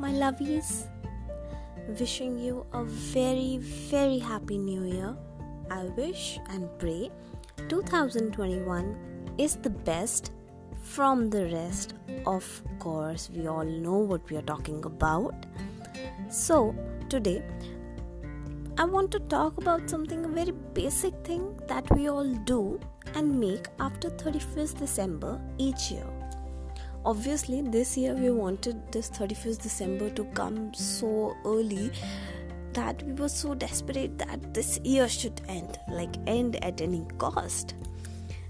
my lovies. Wishing you a very, very happy new year. I wish and pray 2021 is the best from the rest. Of course, we all know what we are talking about. So, today I want to talk about something a very basic thing that we all do and make after 31st December each year obviously this year we wanted this 31st december to come so early that we were so desperate that this year should end like end at any cost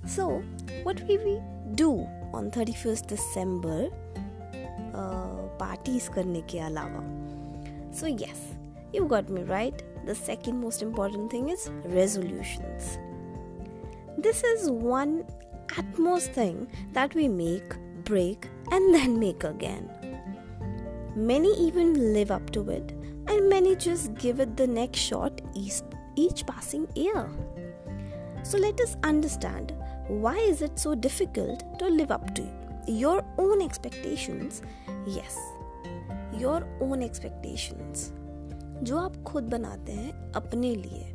so what will we do on 31st december parties करने के अलावा so yes you got me right the second most important thing is resolutions this is one utmost thing that we make break, and then make again. Many even live up to it, and many just give it the next shot each, each passing year. So let us understand why is it so difficult to live up to your own expectations? Yes, your own expectations. जो आप खुद बनाते हैं अपने लिए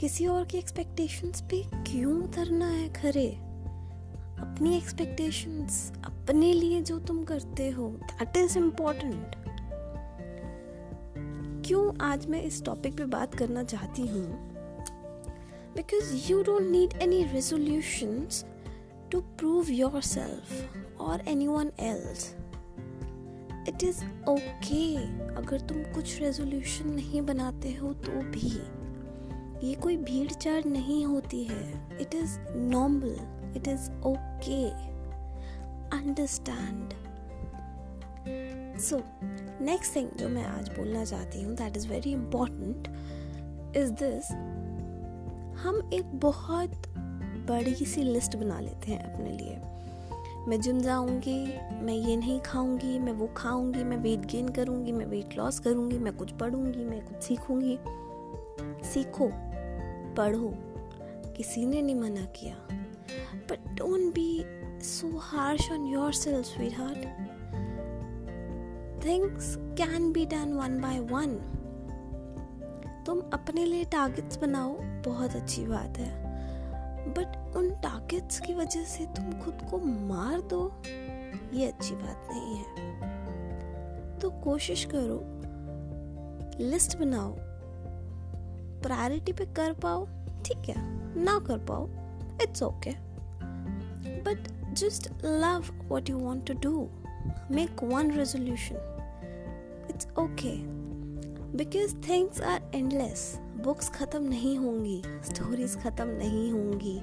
किसी और की एक्सपेक्टेशंस पे क्यों उतरना है खरे अपनी एक्सपेक्टेशंस अपने लिए जो तुम करते हो दैट इज़ इम्पोर्टेंट क्यों आज मैं इस टॉपिक पे बात करना चाहती हूँ? Because you don't need any resolutions to prove your self और any one else it is okay अगर तुम कुछ रेजोल्यूशन नहीं बनाते हो तो भी। ये कोई भीड़ चार नहीं होती है। It is normal it is okay understand so next thing जो मैं आज बोलना चाहती हूँ that is very important is this हम एक बहुत बड़ी सी लिस्ट बना लेते हैं अपने लिए। मैं जिम जाऊँगी, मैं ये नहीं खाऊँगी, मैं वो खाऊँगी, मैं वेट गेन करूँगी, मैं वेट लॉस करूँगी, मैं कुछ पढ़ूँगी, मैं कुछ सीखूँगी। सीखो, पढ़ो। किसी ने नहीं मना किया But don't be so harsh on yourself, sweetheart. Things can be done one by one. तुम अपने लिए टारगेट्स बनाओ बहुत अच्छी बात है बट उन टारगेट्स की वजह से तुम खुद को मार दो ये अच्छी बात नहीं है तो कोशिश करो लिस्ट बनाओ प्रायोरिटी पे कर पाओ ठीक है ना कर पाओ it's okay but just love what you want to do make one resolution it's okay because things are endless books खत्म नहीं होंगी. स्टोरीज खत्म नहीं होंगी.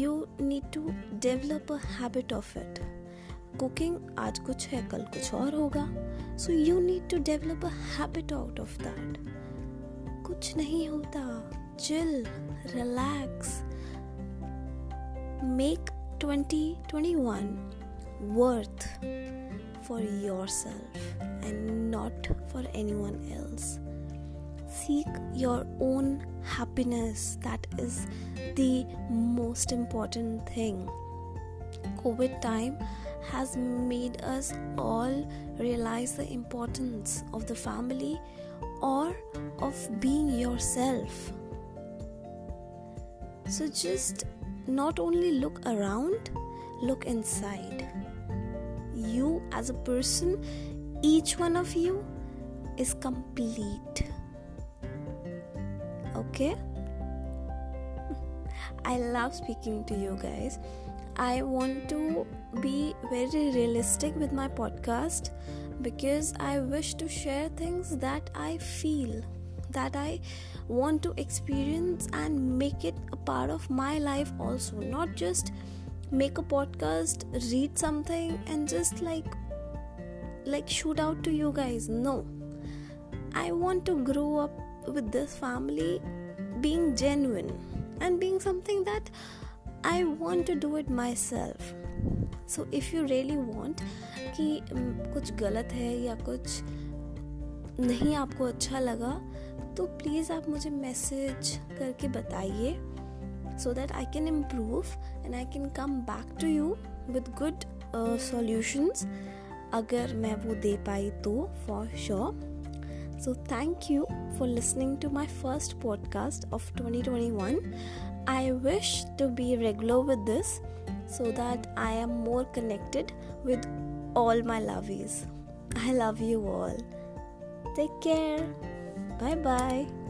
You need to develop a habit of it cooking आज कुछ है, कल कुछ और होगा. So you need to develop a habit out of that कुछ नहीं होता Chill, relax make 2021 worth for yourself and not for anyone else. Seek your own happiness, that is the most important thing. COVID time has made us all realize the importance of the family or of being yourself. So just not only look around, look inside. You, as a person, each one of you is complete. Okay? I love speaking to you guys. I want to be very realistic with my podcast because I wish to share things that I feel that I want to experience and make it a part of my life also. Not just make a podcast read something and just like like shoot out to you guys. No. I want to grow up with this family being genuine and being something that i want to do it myself. So if you really want कि कुछ गलत है या कुछ नहीं आपको अच्छा लगा तो प्लीज़ आप मुझे मैसेज करके बताइए so that I can improve and I can come back to you with good solutions अगर मैं वो दे पाई तो for sure So, thank you for listening to my first podcast of 2021. I wish to be regular with this so that I am more connected with all my lovies. I love you all. Take care. Bye bye.